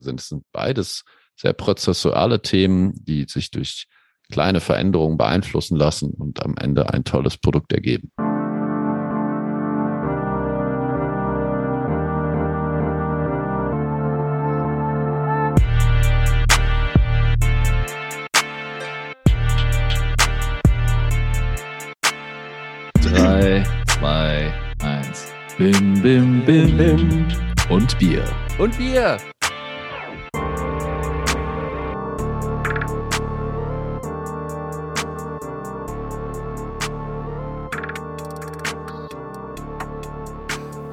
sind. Es sind beides sehr prozessuale Themen, die sich durch kleine Veränderungen beeinflussen lassen und am Ende ein tolles Produkt ergeben. Drei, zwei, eins. Bim, bim, bim, bim. Und Bier. Und Bier!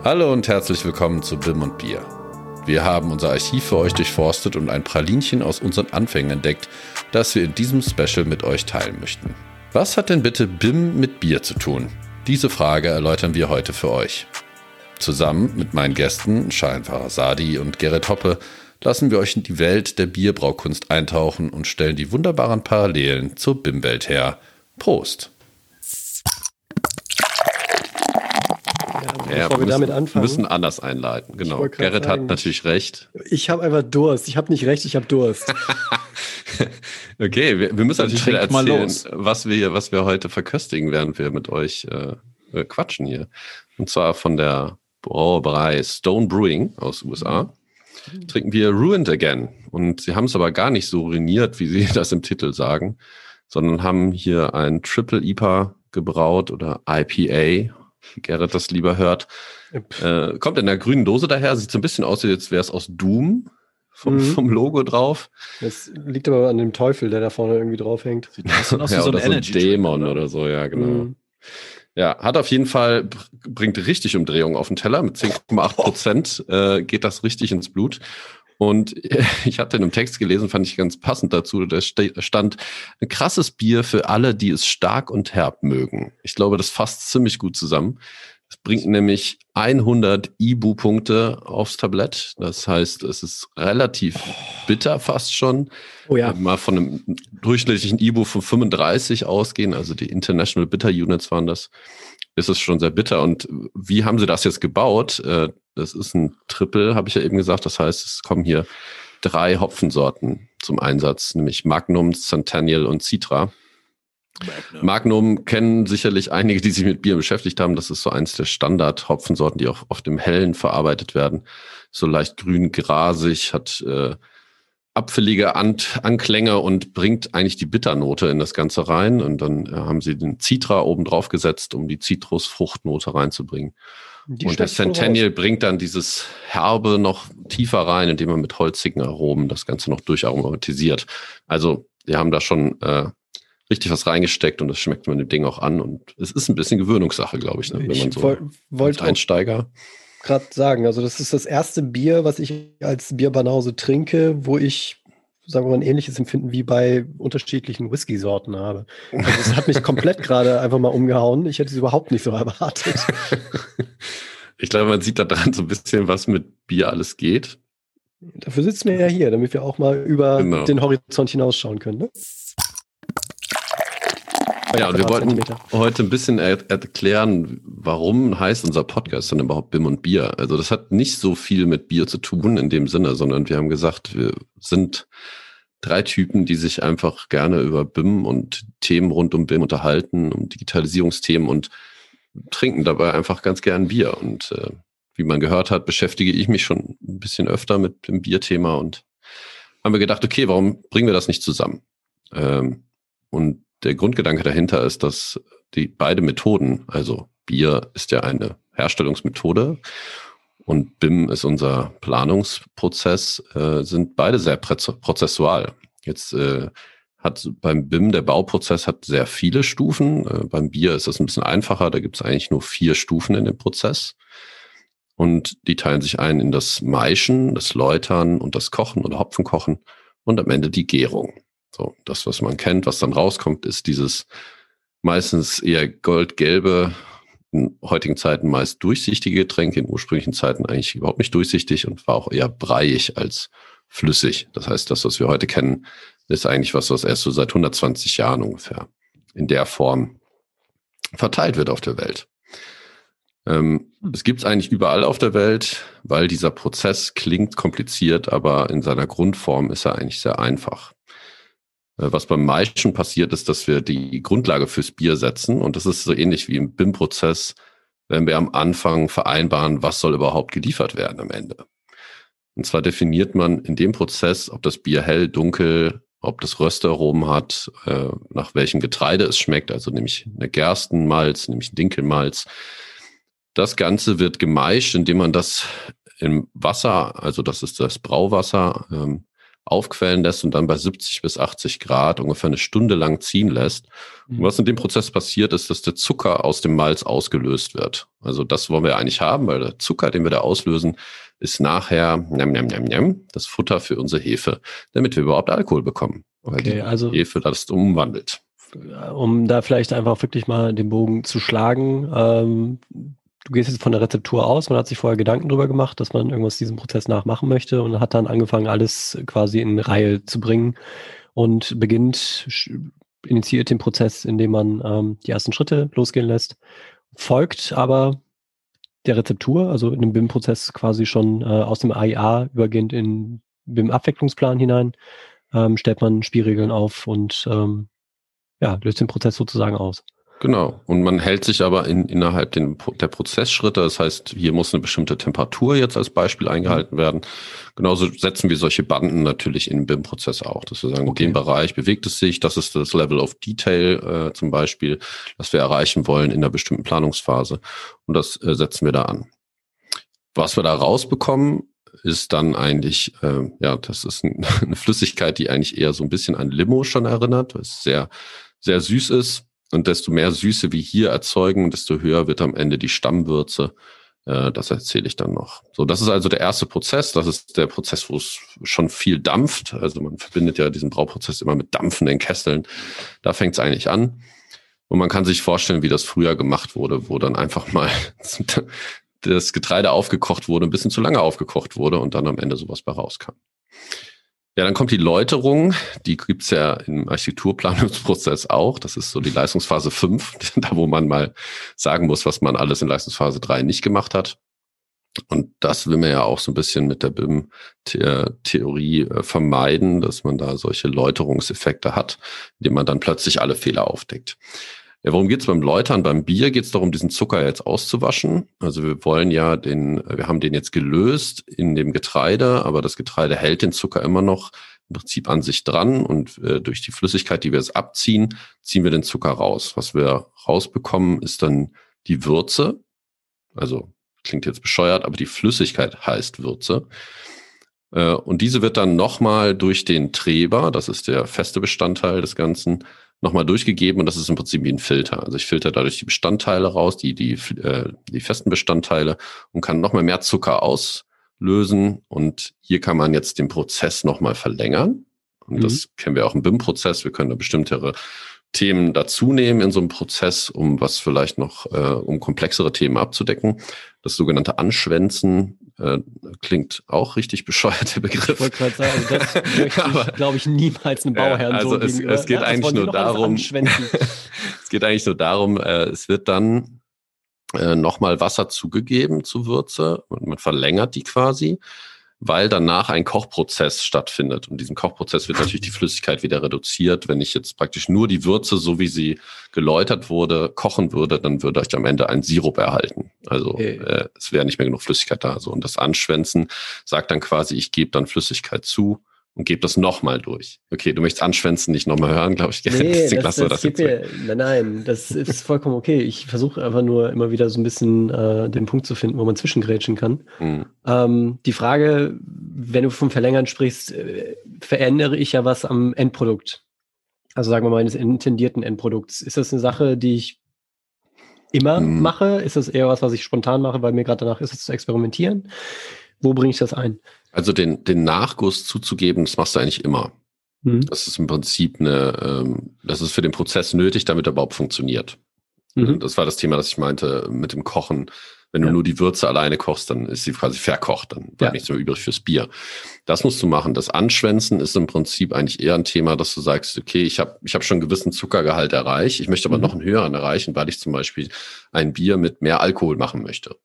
Hallo und herzlich willkommen zu BIM und Bier. Wir haben unser Archiv für euch durchforstet und ein Pralinchen aus unseren Anfängen entdeckt, das wir in diesem Special mit euch teilen möchten. Was hat denn bitte BIM mit Bier zu tun? Diese Frage erläutern wir heute für euch. Zusammen mit meinen Gästen Schein Farasadi und Gerrit Hoppe lassen wir euch in die Welt der Bierbraukunst eintauchen und stellen die wunderbaren Parallelen zur BIM-Welt her. Prost! Ja, bevor wir, damit anfangen. Wir müssen anders einleiten, genau. Gerrit sagen, hat natürlich recht. Ich habe einfach Durst. Ich habe nicht recht, ich habe Durst. okay, wir, wir müssen Dann natürlich wieder erzählen, was wir, was wir heute verköstigen, während wir mit euch äh, quatschen hier. Und zwar von der Brauerei Stone Brewing aus USA. Trinken wir Ruined Again. Und sie haben es aber gar nicht so ruiniert, wie sie das im Titel sagen, sondern haben hier ein Triple IPA gebraut oder IPA Gerrit das lieber hört. Äh, kommt in der grünen Dose daher, sieht so ein bisschen aus, als wäre es aus Doom vom, mhm. vom Logo drauf. Das liegt aber an dem Teufel, der da vorne irgendwie drauf hängt. Sieht aus wie ja, so ein Energy Dämon oder? oder so, ja, genau. Mhm. Ja, hat auf jeden Fall, bringt richtig Umdrehung auf den Teller. Mit 10,8 Prozent äh, geht das richtig ins Blut. Und ich hatte in einem Text gelesen, fand ich ganz passend dazu, da stand ein krasses Bier für alle, die es stark und herb mögen. Ich glaube, das fasst ziemlich gut zusammen. Es bringt nämlich 100 IBU-Punkte aufs Tablett. Das heißt, es ist relativ bitter fast schon. Oh ja. Mal von einem durchschnittlichen IBU von 35 ausgehen, also die International Bitter Units waren das, ist es schon sehr bitter. Und wie haben sie das jetzt gebaut? Äh, das ist ein Triple, habe ich ja eben gesagt. Das heißt, es kommen hier drei Hopfensorten zum Einsatz, nämlich Magnum, Centennial und Citra. Magnum. Magnum kennen sicherlich einige, die sich mit Bier beschäftigt haben. Das ist so eins der Standard-Hopfensorten, die auch oft im Hellen verarbeitet werden. So leicht grün, grasig, hat äh, apfelige An Anklänge und bringt eigentlich die Bitternote in das Ganze rein. Und dann äh, haben sie den Citra oben drauf gesetzt, um die Zitrusfruchtnote reinzubringen. Die und der Centennial bringt dann dieses Herbe noch tiefer rein, indem man mit holzigen Aromen das Ganze noch durcharomatisiert. Also wir haben da schon äh, richtig was reingesteckt und das schmeckt man dem Ding auch an. Und es ist ein bisschen Gewöhnungssache, glaube ich, ne? wenn man so wollt, Einsteiger gerade sagen, also das ist das erste Bier, was ich als Bierbanause trinke, wo ich sagen wir mal, ein ähnliches Empfinden wie bei unterschiedlichen Whisky-Sorten habe. Also es hat mich komplett gerade einfach mal umgehauen. Ich hätte es überhaupt nicht so erwartet. Ich glaube, man sieht da dran so ein bisschen, was mit Bier alles geht. Dafür sitzen wir ja hier, damit wir auch mal über genau. den Horizont hinausschauen können. Ne? Ja, und wir wollten heute ein bisschen er erklären, warum heißt unser Podcast dann überhaupt BIM und Bier. Also das hat nicht so viel mit Bier zu tun in dem Sinne, sondern wir haben gesagt, wir sind drei Typen, die sich einfach gerne über BIM und Themen rund um BIM unterhalten, um Digitalisierungsthemen und trinken dabei einfach ganz gern Bier. Und äh, wie man gehört hat, beschäftige ich mich schon ein bisschen öfter mit dem Bierthema und haben wir gedacht, okay, warum bringen wir das nicht zusammen? Ähm, und der Grundgedanke dahinter ist, dass die beide Methoden, also Bier ist ja eine Herstellungsmethode und BIM ist unser Planungsprozess, äh, sind beide sehr prozessual. Jetzt äh, hat beim BIM der Bauprozess hat sehr viele Stufen. Äh, beim Bier ist das ein bisschen einfacher. Da gibt es eigentlich nur vier Stufen in dem Prozess. Und die teilen sich ein in das Maischen, das Läutern und das Kochen oder Hopfenkochen und am Ende die Gärung. So, das, was man kennt, was dann rauskommt, ist dieses meistens eher goldgelbe, in heutigen Zeiten meist durchsichtige Getränk, in ursprünglichen Zeiten eigentlich überhaupt nicht durchsichtig und war auch eher breiig als flüssig. Das heißt, das, was wir heute kennen, ist eigentlich was, was erst so seit 120 Jahren ungefähr in der Form verteilt wird auf der Welt. Ähm, hm. Es gibt es eigentlich überall auf der Welt, weil dieser Prozess klingt kompliziert, aber in seiner Grundform ist er eigentlich sehr einfach. Äh, was beim Maischen passiert, ist, dass wir die Grundlage fürs Bier setzen. Und das ist so ähnlich wie im BIM-Prozess, wenn wir am Anfang vereinbaren, was soll überhaupt geliefert werden am Ende. Und zwar definiert man in dem Prozess, ob das Bier hell, dunkel, ob das Röstaromen hat, äh, nach welchem Getreide es schmeckt, also nämlich eine Gerstenmalz, nämlich Dinkelmalz. Das Ganze wird gemeischt, indem man das im Wasser, also das ist das Brauwasser, ähm, aufquellen lässt und dann bei 70 bis 80 Grad ungefähr eine Stunde lang ziehen lässt. Und was in dem Prozess passiert, ist, dass der Zucker aus dem Malz ausgelöst wird. Also das wollen wir eigentlich haben, weil der Zucker, den wir da auslösen, ist nachher njam, njam, njam, njam, das Futter für unsere Hefe, damit wir überhaupt Alkohol bekommen. Weil okay, die also Hefe das umwandelt. Um da vielleicht einfach wirklich mal den Bogen zu schlagen, ähm, du gehst jetzt von der Rezeptur aus, man hat sich vorher Gedanken darüber gemacht, dass man irgendwas diesem Prozess nachmachen möchte und hat dann angefangen, alles quasi in Reihe zu bringen und beginnt, initiiert den Prozess, indem man ähm, die ersten Schritte losgehen lässt, folgt aber der Rezeptur, also in dem BIM-Prozess quasi schon äh, aus dem AIA übergehend in BIM-Abwicklungsplan hinein, ähm, stellt man Spielregeln auf und ähm, ja, löst den Prozess sozusagen aus. Genau. Und man hält sich aber in, innerhalb den, der Prozessschritte. Das heißt, hier muss eine bestimmte Temperatur jetzt als Beispiel eingehalten mhm. werden. Genauso setzen wir solche Banden natürlich in den BIM-Prozess auch, dass wir sagen, okay. in dem Bereich bewegt es sich. Das ist das Level of Detail äh, zum Beispiel, das wir erreichen wollen in einer bestimmten Planungsphase. Und das äh, setzen wir da an. Was wir da rausbekommen, ist dann eigentlich, äh, ja, das ist ein, eine Flüssigkeit, die eigentlich eher so ein bisschen an Limo schon erinnert, was sehr, sehr süß ist und desto mehr Süße wir hier erzeugen, desto höher wird am Ende die Stammwürze. Äh, das erzähle ich dann noch. So, das ist also der erste Prozess. Das ist der Prozess, wo es schon viel dampft. Also man verbindet ja diesen Brauprozess immer mit dampfenden Kesseln. Da fängt es eigentlich an. Und man kann sich vorstellen, wie das früher gemacht wurde, wo dann einfach mal das Getreide aufgekocht wurde, ein bisschen zu lange aufgekocht wurde und dann am Ende sowas bei rauskam. Ja, dann kommt die Läuterung. Die gibt's ja im Architekturplanungsprozess auch. Das ist so die Leistungsphase 5, da wo man mal sagen muss, was man alles in Leistungsphase 3 nicht gemacht hat. Und das will man ja auch so ein bisschen mit der BIM-Theorie äh, vermeiden, dass man da solche Läuterungseffekte hat, indem man dann plötzlich alle Fehler aufdeckt. Ja, worum geht's beim Läutern? Beim Bier geht es darum, diesen Zucker jetzt auszuwaschen. Also wir wollen ja den, wir haben den jetzt gelöst in dem Getreide, aber das Getreide hält den Zucker immer noch im Prinzip an sich dran und äh, durch die Flüssigkeit, die wir jetzt abziehen, ziehen wir den Zucker raus. Was wir rausbekommen, ist dann die Würze. Also klingt jetzt bescheuert, aber die Flüssigkeit heißt Würze. Äh, und diese wird dann nochmal durch den Treber, das ist der feste Bestandteil des Ganzen, nochmal durchgegeben und das ist im Prinzip wie ein Filter. Also ich filter dadurch die Bestandteile raus, die, die, äh, die festen Bestandteile und kann nochmal mehr Zucker auslösen und hier kann man jetzt den Prozess nochmal verlängern. Und mhm. das kennen wir auch im BIM-Prozess. Wir können da bestimmtere Themen dazu nehmen in so einem Prozess, um was vielleicht noch, äh, um komplexere Themen abzudecken. Das sogenannte Anschwänzen äh, klingt auch richtig bescheuert, der Begriff. Ich wollte gerade sagen, das möchte ich, glaube ich, niemals einem Bauherrn also so es, es geht ja, eigentlich nur darum, es geht eigentlich nur darum, äh, es wird dann äh, nochmal Wasser zugegeben zu Würze und man verlängert die quasi weil danach ein Kochprozess stattfindet. Und diesem Kochprozess wird natürlich die Flüssigkeit wieder reduziert. Wenn ich jetzt praktisch nur die Würze, so wie sie geläutert wurde, kochen würde, dann würde ich am Ende einen Sirup erhalten. Also okay. äh, es wäre nicht mehr genug Flüssigkeit da. So. Und das Anschwänzen sagt dann quasi, ich gebe dann Flüssigkeit zu und gebe das nochmal durch. Okay, du möchtest anschwänzen, nicht nochmal hören, glaube ich. Nee, das, das, das mir, nein, nein, das ist vollkommen okay. Ich versuche einfach nur immer wieder so ein bisschen äh, den Punkt zu finden, wo man zwischengrätschen kann. Mhm. Ähm, die Frage, wenn du vom Verlängern sprichst, äh, verändere ich ja was am Endprodukt. Also sagen wir mal, eines intendierten Endprodukts. Ist das eine Sache, die ich immer mhm. mache? Ist das eher was, was ich spontan mache, weil mir gerade danach ist, es zu experimentieren? Wo bringe ich das ein? Also den, den Nachguss zuzugeben, das machst du eigentlich immer. Mhm. Das ist im Prinzip eine, ähm, das ist für den Prozess nötig, damit er überhaupt funktioniert. Mhm. Das war das Thema, das ich meinte mit dem Kochen. Wenn du ja. nur die Würze alleine kochst, dann ist sie quasi verkocht, dann bleibt ja. nichts mehr übrig fürs Bier. Das musst du machen. Das Anschwänzen ist im Prinzip eigentlich eher ein Thema, dass du sagst, okay, ich habe ich hab schon einen gewissen Zuckergehalt erreicht, ich möchte aber mhm. noch einen höheren erreichen, weil ich zum Beispiel ein Bier mit mehr Alkohol machen möchte.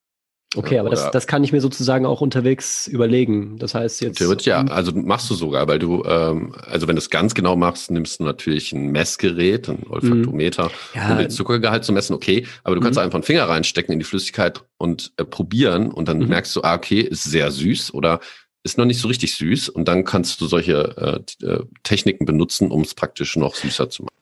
Okay, aber das, das kann ich mir sozusagen auch unterwegs überlegen. Das heißt jetzt. Theoretisch ja, also machst du sogar, weil du, ähm, also wenn du es ganz genau machst, nimmst du natürlich ein Messgerät, ein Olfaktometer, ja. um den Zuckergehalt zu messen, okay, aber du kannst mhm. einfach einen Finger reinstecken in die Flüssigkeit und äh, probieren und dann mhm. merkst du, ah, okay, ist sehr süß oder ist noch nicht so richtig süß und dann kannst du solche äh, äh Techniken benutzen, um es praktisch noch süßer zu machen.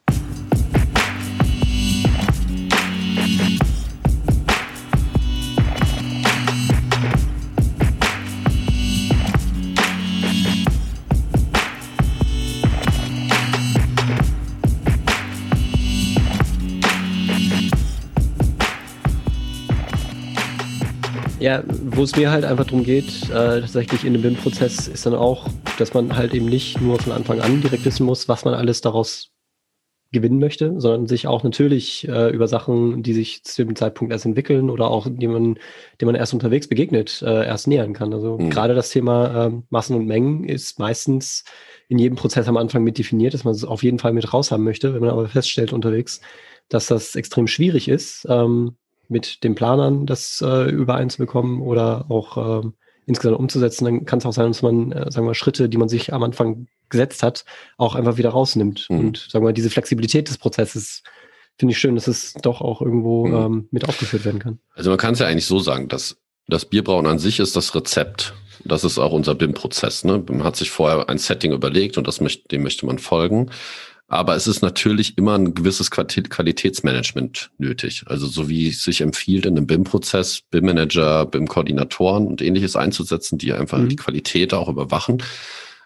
Ja, wo es mir halt einfach darum geht, äh, tatsächlich in dem BIM-Prozess ist dann auch, dass man halt eben nicht nur von Anfang an direkt wissen muss, was man alles daraus gewinnen möchte, sondern sich auch natürlich äh, über Sachen, die sich zu dem Zeitpunkt erst entwickeln oder auch die man, die man erst unterwegs begegnet, äh, erst nähern kann. Also mhm. gerade das Thema äh, Massen und Mengen ist meistens in jedem Prozess am Anfang mit definiert, dass man es auf jeden Fall mit raus haben möchte. Wenn man aber feststellt unterwegs, dass das extrem schwierig ist, ähm, mit den Planern das äh, übereinzubekommen oder auch ähm, insgesamt umzusetzen, dann kann es auch sein, dass man, äh, sagen wir, Schritte, die man sich am Anfang gesetzt hat, auch einfach wieder rausnimmt. Mhm. Und sagen wir, diese Flexibilität des Prozesses finde ich schön, dass es doch auch irgendwo mhm. ähm, mit aufgeführt werden kann. Also man kann es ja eigentlich so sagen, dass das Bierbrauen an sich ist das Rezept. Das ist auch unser BIM-Prozess. Ne? Man hat sich vorher ein Setting überlegt und das möchte, dem möchte man folgen. Aber es ist natürlich immer ein gewisses Qualitätsmanagement nötig. Also so wie es sich empfiehlt, in einem BIM-Prozess, BIM-Manager, BIM-Koordinatoren und ähnliches einzusetzen, die einfach mhm. die Qualität auch überwachen.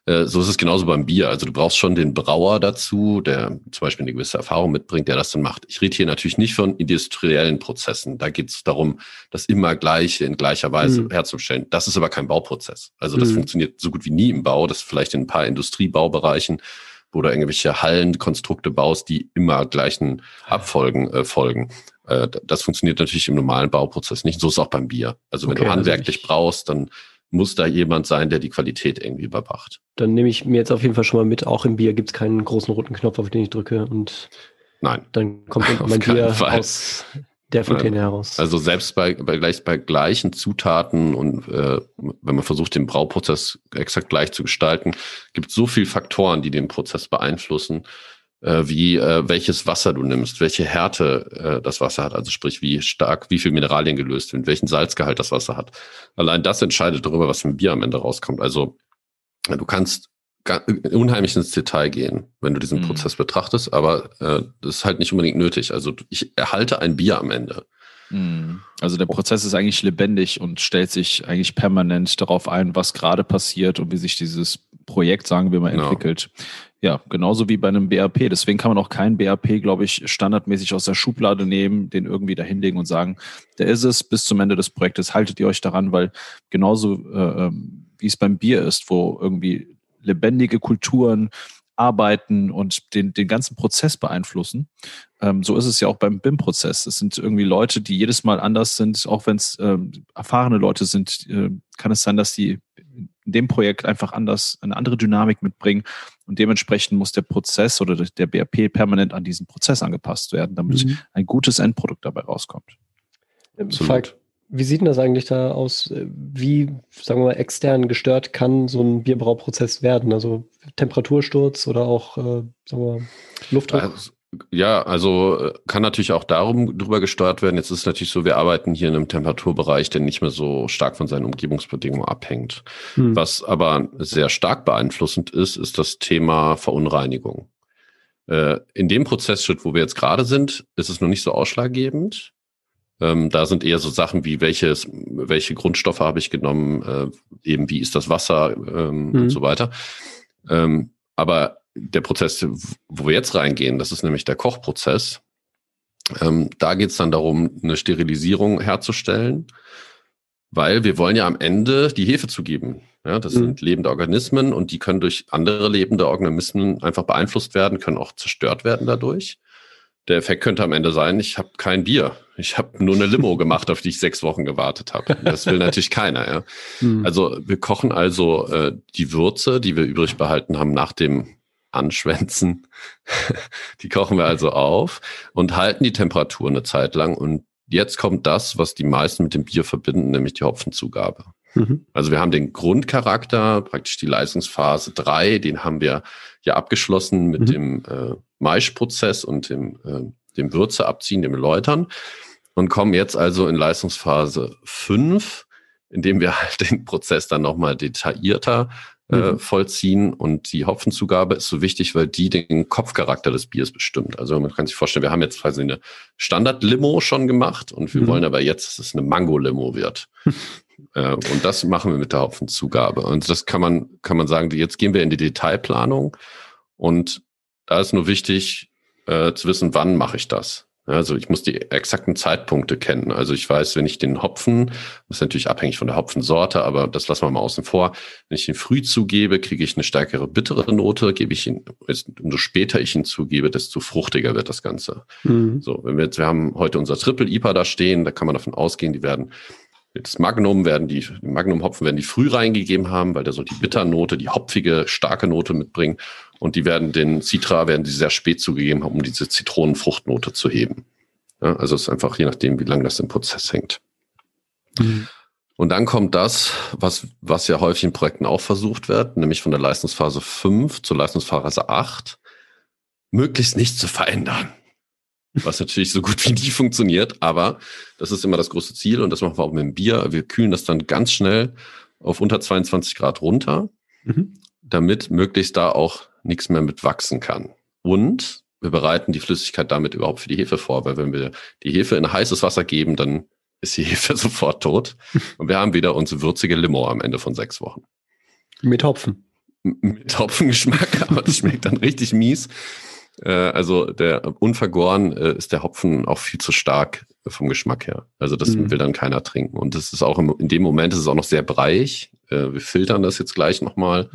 Äh, so ist es genauso beim Bier. Also du brauchst schon den Brauer dazu, der zum Beispiel eine gewisse Erfahrung mitbringt, der das dann macht. Ich rede hier natürlich nicht von industriellen Prozessen. Da geht es darum, das immer Gleiche in gleicher Weise mhm. herzustellen. Das ist aber kein Bauprozess. Also das mhm. funktioniert so gut wie nie im Bau. Das vielleicht in ein paar Industriebaubereichen wo du irgendwelche Hallenkonstrukte baust, die immer gleichen Abfolgen äh, folgen. Äh, das funktioniert natürlich im normalen Bauprozess nicht. So ist es auch beim Bier. Also wenn okay, du also handwerklich also brauchst, dann muss da jemand sein, der die Qualität irgendwie überwacht. Dann nehme ich mir jetzt auf jeden Fall schon mal mit, auch im Bier gibt es keinen großen roten Knopf, auf den ich drücke und Nein. Dann kommt mein Bier Fall. aus der Fontäne heraus. Also selbst bei, bei, gleich, bei gleichen Zutaten und äh, wenn man versucht, den Brauprozess exakt gleich zu gestalten, gibt es so viele Faktoren, die den Prozess beeinflussen, äh, wie äh, welches Wasser du nimmst, welche Härte äh, das Wasser hat, also sprich, wie stark, wie viel Mineralien gelöst werden, welchen Salzgehalt das Wasser hat. Allein das entscheidet darüber, was im Bier am Ende rauskommt. Also du kannst unheimlich ins Detail gehen, wenn du diesen mhm. Prozess betrachtest, aber äh, das ist halt nicht unbedingt nötig. Also ich erhalte ein Bier am Ende. Mhm. Also der Prozess ist eigentlich lebendig und stellt sich eigentlich permanent darauf ein, was gerade passiert und wie sich dieses Projekt, sagen wir mal, genau. entwickelt. Genau. Ja, genauso wie bei einem BAP. Deswegen kann man auch keinen BAP, glaube ich, standardmäßig aus der Schublade nehmen, den irgendwie dahinlegen und sagen, der ist es bis zum Ende des Projektes, haltet ihr euch daran, weil genauso äh, ähm, wie es beim Bier ist, wo irgendwie lebendige Kulturen arbeiten und den, den ganzen Prozess beeinflussen. Ähm, so ist es ja auch beim BIM-Prozess. Es sind irgendwie Leute, die jedes Mal anders sind, auch wenn es ähm, erfahrene Leute sind, äh, kann es sein, dass die in dem Projekt einfach anders, eine andere Dynamik mitbringen und dementsprechend muss der Prozess oder der BRP permanent an diesen Prozess angepasst werden, damit mhm. ein gutes Endprodukt dabei rauskommt. Absolut. Wie sieht denn das eigentlich da aus? Wie, sagen wir mal, extern gestört kann so ein Bierbrauprozess werden? Also Temperatursturz oder auch, äh, sagen wir, Luftdruck? Also, ja, also äh, kann natürlich auch darum drüber gesteuert werden. Jetzt ist es natürlich so, wir arbeiten hier in einem Temperaturbereich, der nicht mehr so stark von seinen Umgebungsbedingungen abhängt. Hm. Was aber sehr stark beeinflussend ist, ist das Thema Verunreinigung. Äh, in dem Prozessschritt, wo wir jetzt gerade sind, ist es noch nicht so ausschlaggebend. Ähm, da sind eher so Sachen wie welches, welche Grundstoffe habe ich genommen, äh, eben wie ist das Wasser ähm, mhm. und so weiter. Ähm, aber der Prozess, wo wir jetzt reingehen, das ist nämlich der Kochprozess. Ähm, da geht es dann darum, eine Sterilisierung herzustellen, weil wir wollen ja am Ende die Hefe zugeben. Ja, das mhm. sind lebende Organismen und die können durch andere lebende Organismen einfach beeinflusst werden, können auch zerstört werden dadurch. Der Effekt könnte am Ende sein, ich habe kein Bier Ich habe nur eine Limo gemacht, auf die ich sechs Wochen gewartet habe. Das will natürlich keiner. Ja. Mhm. Also wir kochen also äh, die Würze, die wir übrig behalten haben nach dem Anschwänzen. die kochen wir also auf und halten die Temperatur eine Zeit lang. Und jetzt kommt das, was die meisten mit dem Bier verbinden, nämlich die Hopfenzugabe. Mhm. Also wir haben den Grundcharakter, praktisch die Leistungsphase drei, den haben wir ja abgeschlossen mit mhm. dem äh, Maischprozess und dem, äh, dem Würze abziehen, dem Läutern und kommen jetzt also in Leistungsphase fünf, indem wir halt den Prozess dann nochmal detaillierter äh, mhm. vollziehen. Und die Hopfenzugabe ist so wichtig, weil die den Kopfcharakter des Biers bestimmt. Also man kann sich vorstellen, wir haben jetzt quasi eine Standard-Limo schon gemacht und wir mhm. wollen aber jetzt, dass es eine Mango-Limo wird. äh, und das machen wir mit der Hopfenzugabe. Und das kann man, kann man sagen, jetzt gehen wir in die Detailplanung und da ist nur wichtig äh, zu wissen, wann mache ich das. Also ich muss die exakten Zeitpunkte kennen. Also ich weiß, wenn ich den Hopfen, das ist natürlich abhängig von der Hopfensorte, aber das lassen wir mal außen vor. Wenn ich ihn früh zugebe, kriege ich eine stärkere bittere Note. Gebe ich ihn, umso später ich ihn zugebe, desto fruchtiger wird das Ganze. Mhm. So, wenn wir jetzt, wir haben heute unser Triple IPA da stehen, da kann man davon ausgehen, die werden das Magnum werden die, die Magnum-Hopfen werden die früh reingegeben haben, weil der soll die Bitternote, die hopfige, starke Note mitbringen. Und die werden den Citra, werden die sehr spät zugegeben haben, um diese Zitronenfruchtnote zu heben. Ja, also es ist einfach je nachdem, wie lange das im Prozess hängt. Mhm. Und dann kommt das, was, was ja häufig in Projekten auch versucht wird, nämlich von der Leistungsphase 5 zur Leistungsphase 8, möglichst nicht zu verändern was natürlich so gut wie nie funktioniert, aber das ist immer das große Ziel und das machen wir auch mit dem Bier. Wir kühlen das dann ganz schnell auf unter 22 Grad runter, mhm. damit möglichst da auch nichts mehr mit wachsen kann. Und wir bereiten die Flüssigkeit damit überhaupt für die Hefe vor, weil wenn wir die Hefe in heißes Wasser geben, dann ist die Hefe sofort tot. Und wir haben wieder unsere würzige Limo am Ende von sechs Wochen. Mit Hopfen. Mit Hopfengeschmack, aber das schmeckt dann richtig mies. Äh, also der unvergoren äh, ist der Hopfen auch viel zu stark vom Geschmack her. Also das mhm. will dann keiner trinken. Und das ist auch im, in dem Moment ist es auch noch sehr breiig. Äh, wir filtern das jetzt gleich nochmal.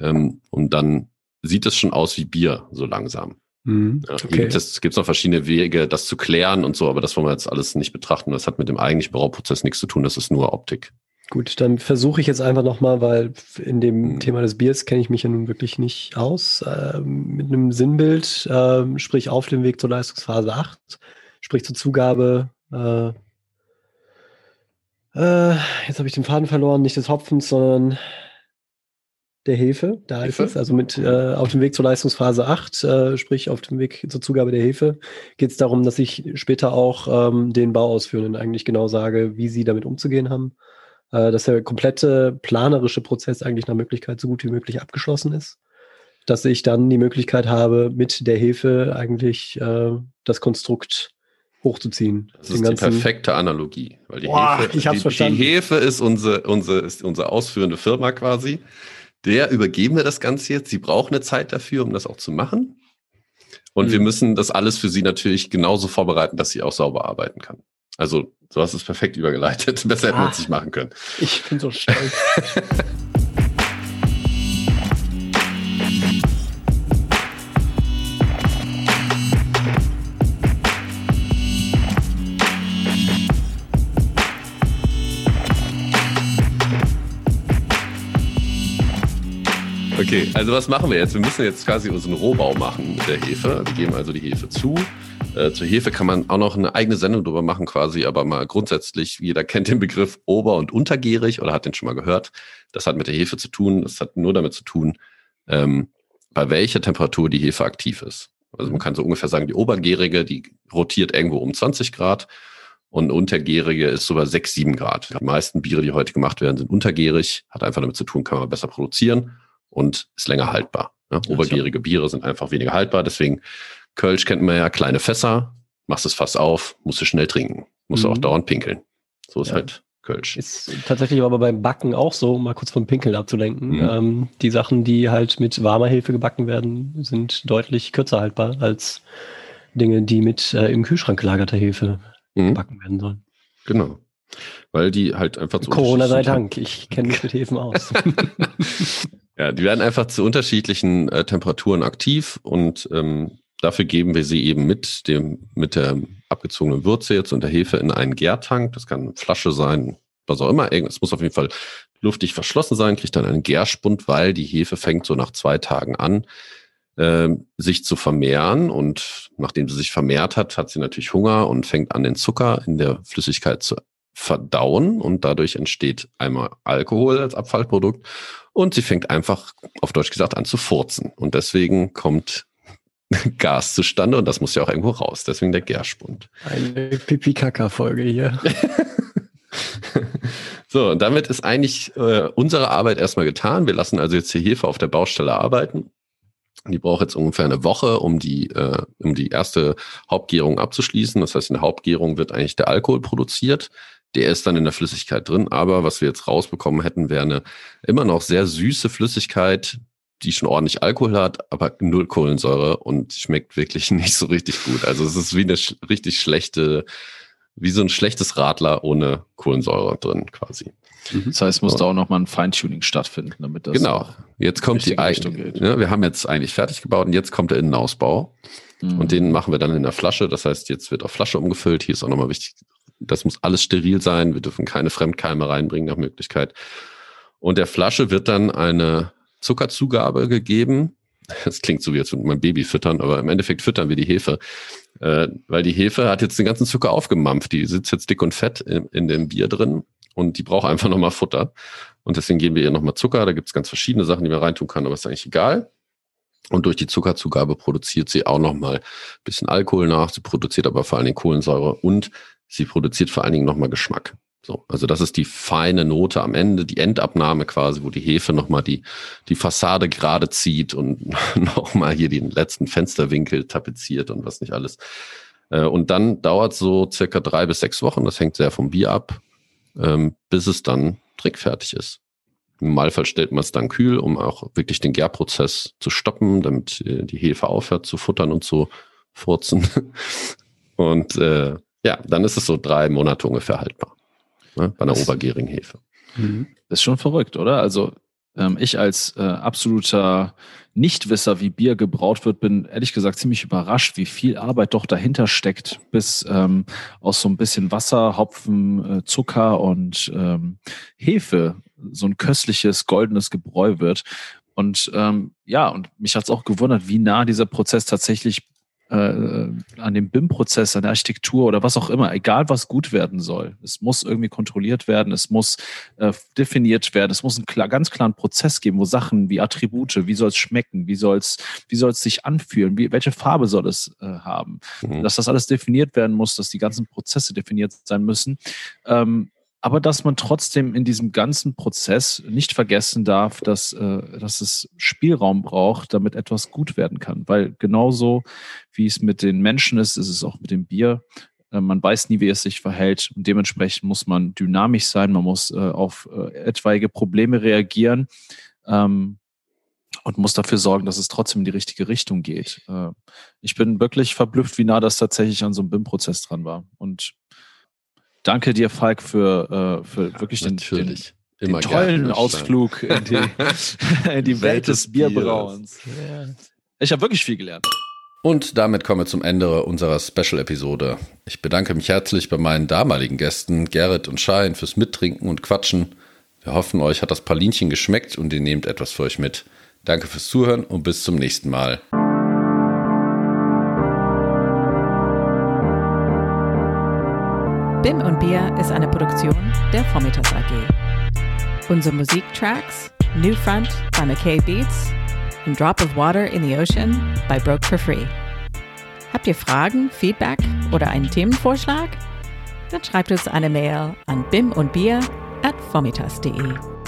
Ähm, und dann sieht es schon aus wie Bier, so langsam. Mhm. Ja, okay. gibt es gibt noch verschiedene Wege, das zu klären und so, aber das wollen wir jetzt alles nicht betrachten. Das hat mit dem eigentlichen Brauprozess nichts zu tun, das ist nur Optik. Gut, dann versuche ich jetzt einfach nochmal, weil in dem mhm. Thema des Biers kenne ich mich ja nun wirklich nicht aus, äh, mit einem Sinnbild, äh, sprich auf dem Weg zur Leistungsphase 8, sprich zur Zugabe. Äh, äh, jetzt habe ich den Faden verloren, nicht des Hopfens, sondern der Hefe, da Hefe? ist es. Also mit äh, auf dem Weg zur Leistungsphase 8, äh, sprich auf dem Weg zur Zugabe der Hefe, geht es darum, dass ich später auch ähm, den Bauausführenden eigentlich genau sage, wie sie damit umzugehen haben äh, dass der komplette planerische Prozess eigentlich nach Möglichkeit so gut wie möglich abgeschlossen ist. Dass ich dann die Möglichkeit habe, mit der Hilfe eigentlich äh, das Konstrukt hochzuziehen. Das ist die perfekte Analogie, weil die, Boah, Hefe, ich die, verstanden. die Hefe ist unsere, unsere, ist unsere ausführende Firma quasi. Der übergeben wir das Ganze jetzt. Sie brauchen eine Zeit dafür, um das auch zu machen. Und mhm. wir müssen das alles für sie natürlich genauso vorbereiten, dass sie auch sauber arbeiten kann. Also, du hast es perfekt übergeleitet. Besser hätten wir es ah. nicht machen können. Ich bin so stolz. Okay, also was machen wir jetzt? Wir müssen jetzt quasi unseren Rohbau machen mit der Hefe. Wir geben also die Hefe zu. Äh, zur Hefe kann man auch noch eine eigene Sendung drüber machen quasi, aber mal grundsätzlich, jeder kennt den Begriff ober- und untergierig oder hat den schon mal gehört. Das hat mit der Hefe zu tun. Das hat nur damit zu tun, ähm, bei welcher Temperatur die Hefe aktiv ist. Also man kann so ungefähr sagen, die obergärige, die rotiert irgendwo um 20 Grad und untergärige ist so bei 6, 7 Grad. Die meisten Biere, die heute gemacht werden, sind untergärig, hat einfach damit zu tun, kann man besser produzieren und ist länger haltbar. Ne? Obergärige Biere sind einfach weniger haltbar, deswegen Kölsch kennt man ja, kleine Fässer, machst das Fass auf, musst du schnell trinken, musst mhm. du auch dauernd pinkeln. So ist ja. halt Kölsch. Ist tatsächlich aber beim Backen auch so, um mal kurz vom Pinkeln abzulenken. Mhm. Ähm, die Sachen, die halt mit warmer Hefe gebacken werden, sind deutlich kürzer haltbar als Dinge, die mit äh, im Kühlschrank gelagerter Hefe mhm. gebacken werden sollen. Genau. Weil die halt einfach so. Corona sei Dank, ich kenne mich mit Hefen aus. ja, die werden einfach zu unterschiedlichen äh, Temperaturen aktiv und ähm, dafür geben wir sie eben mit dem, mit der abgezogene Würze jetzt und der Hefe in einen Gärtank. Das kann eine Flasche sein, was auch immer. Es muss auf jeden Fall luftig verschlossen sein, kriegt dann einen Gärspund, weil die Hefe fängt so nach zwei Tagen an, äh, sich zu vermehren. Und nachdem sie sich vermehrt hat, hat sie natürlich Hunger und fängt an, den Zucker in der Flüssigkeit zu verdauen. Und dadurch entsteht einmal Alkohol als Abfallprodukt. Und sie fängt einfach, auf Deutsch gesagt, an zu furzen. Und deswegen kommt Gas zustande und das muss ja auch irgendwo raus. Deswegen der Gärspund. Eine Pipi-Kaka-Folge hier. so, und damit ist eigentlich äh, unsere Arbeit erstmal getan. Wir lassen also jetzt die Hefe auf der Baustelle arbeiten. Die braucht jetzt ungefähr eine Woche, um die, äh, um die erste Hauptgärung abzuschließen. Das heißt, in der Hauptgärung wird eigentlich der Alkohol produziert. Der ist dann in der Flüssigkeit drin. Aber was wir jetzt rausbekommen hätten, wäre eine immer noch sehr süße Flüssigkeit, die schon ordentlich Alkohol hat, aber null Kohlensäure und schmeckt wirklich nicht so richtig gut. Also es ist wie eine sch richtig schlechte, wie so ein schlechtes Radler ohne Kohlensäure drin quasi. Mhm. Das heißt, muss so. da auch nochmal ein Feintuning stattfinden, damit das genau. Jetzt kommt die Richtung geht. Ja, wir haben jetzt eigentlich fertig gebaut und jetzt kommt der Innenausbau. Mhm. Und den machen wir dann in der Flasche. Das heißt, jetzt wird auf Flasche umgefüllt. Hier ist auch nochmal wichtig, das muss alles steril sein. Wir dürfen keine Fremdkeime reinbringen nach Möglichkeit. Und der Flasche wird dann eine Zuckerzugabe gegeben. Das klingt so wie jetzt mit meinem Baby füttern, aber im Endeffekt füttern wir die Hefe. Äh, weil die Hefe hat jetzt den ganzen Zucker aufgemampft. Die sitzt jetzt dick und fett in, in dem Bier drin und die braucht einfach nochmal Futter. Und deswegen geben wir ihr nochmal Zucker. Da gibt es ganz verschiedene Sachen, die man reintun kann, aber ist eigentlich egal. Und durch die Zuckerzugabe produziert sie auch nochmal ein bisschen Alkohol nach. Sie produziert aber vor allen Dingen Kohlensäure und sie produziert vor allen Dingen nochmal Geschmack. So, also das ist die feine Note am Ende, die Endabnahme quasi, wo die Hefe nochmal die, die Fassade gerade zieht und nochmal hier den letzten Fensterwinkel tapeziert und was nicht alles. Äh, und dann dauert so circa drei bis sechs Wochen, das hängt sehr vom Bier ab, ähm, bis es dann trickfertig ist. Im Normalfall stellt man es dann kühl, um auch wirklich den Gärprozess zu stoppen, damit äh, die Hefe aufhört zu futtern und zu furzen. Und äh, ja, dann ist es so drei Monate ungefähr haltbar ne, bei einer obergärigen Hefe. Mhm. Das ist schon verrückt, oder? Also ähm, ich als äh, absoluter Nichtwisser, wie Bier gebraut wird, bin ehrlich gesagt ziemlich überrascht, wie viel Arbeit doch dahinter steckt, bis ähm, aus so ein bisschen Wasser, Hopfen, äh, Zucker und ähm, Hefe so ein köstliches goldenes Gebräu wird. Und ähm, ja, und mich hat es auch gewundert, wie nah dieser Prozess tatsächlich äh, an dem BIM-Prozess, an der Architektur oder was auch immer, egal was gut werden soll. Es muss irgendwie kontrolliert werden, es muss äh, definiert werden, es muss einen klar, ganz klaren Prozess geben, wo Sachen wie Attribute, wie soll es schmecken, wie soll es wie soll es sich anfühlen, wie, welche Farbe soll es äh, haben, mhm. dass das alles definiert werden muss, dass die ganzen Prozesse definiert sein müssen. Ähm, aber dass man trotzdem in diesem ganzen Prozess nicht vergessen darf, dass, äh, dass es Spielraum braucht, damit etwas gut werden kann. Weil genauso wie es mit den Menschen ist, ist es auch mit dem Bier. Äh, man weiß nie, wie es sich verhält und dementsprechend muss man dynamisch sein, man muss äh, auf äh, etwaige Probleme reagieren ähm, und muss dafür sorgen, dass es trotzdem in die richtige Richtung geht. Äh, ich bin wirklich verblüfft, wie nah das tatsächlich an so einem BIM-Prozess dran war. Und danke dir, Falk, für, äh, für wirklich den, den, den tollen Ausflug in die, in die Welt des Bierbrauens. Ich habe wirklich viel gelernt. Und damit kommen wir zum Ende unserer Special-Episode. Ich bedanke mich herzlich bei meinen damaligen Gästen, Gerrit und Schein, fürs Mittrinken und Quatschen. Wir hoffen, euch hat das Palinchen geschmeckt und ihr nehmt etwas für euch mit. Danke fürs Zuhören und bis zum nächsten Mal. BIM und Bier ist eine Produktion der Vormittags AG. Unsere Musiktracks New Front by McKay Beats und Drop of Water in the Ocean by Broke for Free. Habt ihr Fragen, Feedback oder einen Themenvorschlag? Dann schreibt uns eine Mail an bimundbier at vormittags.de.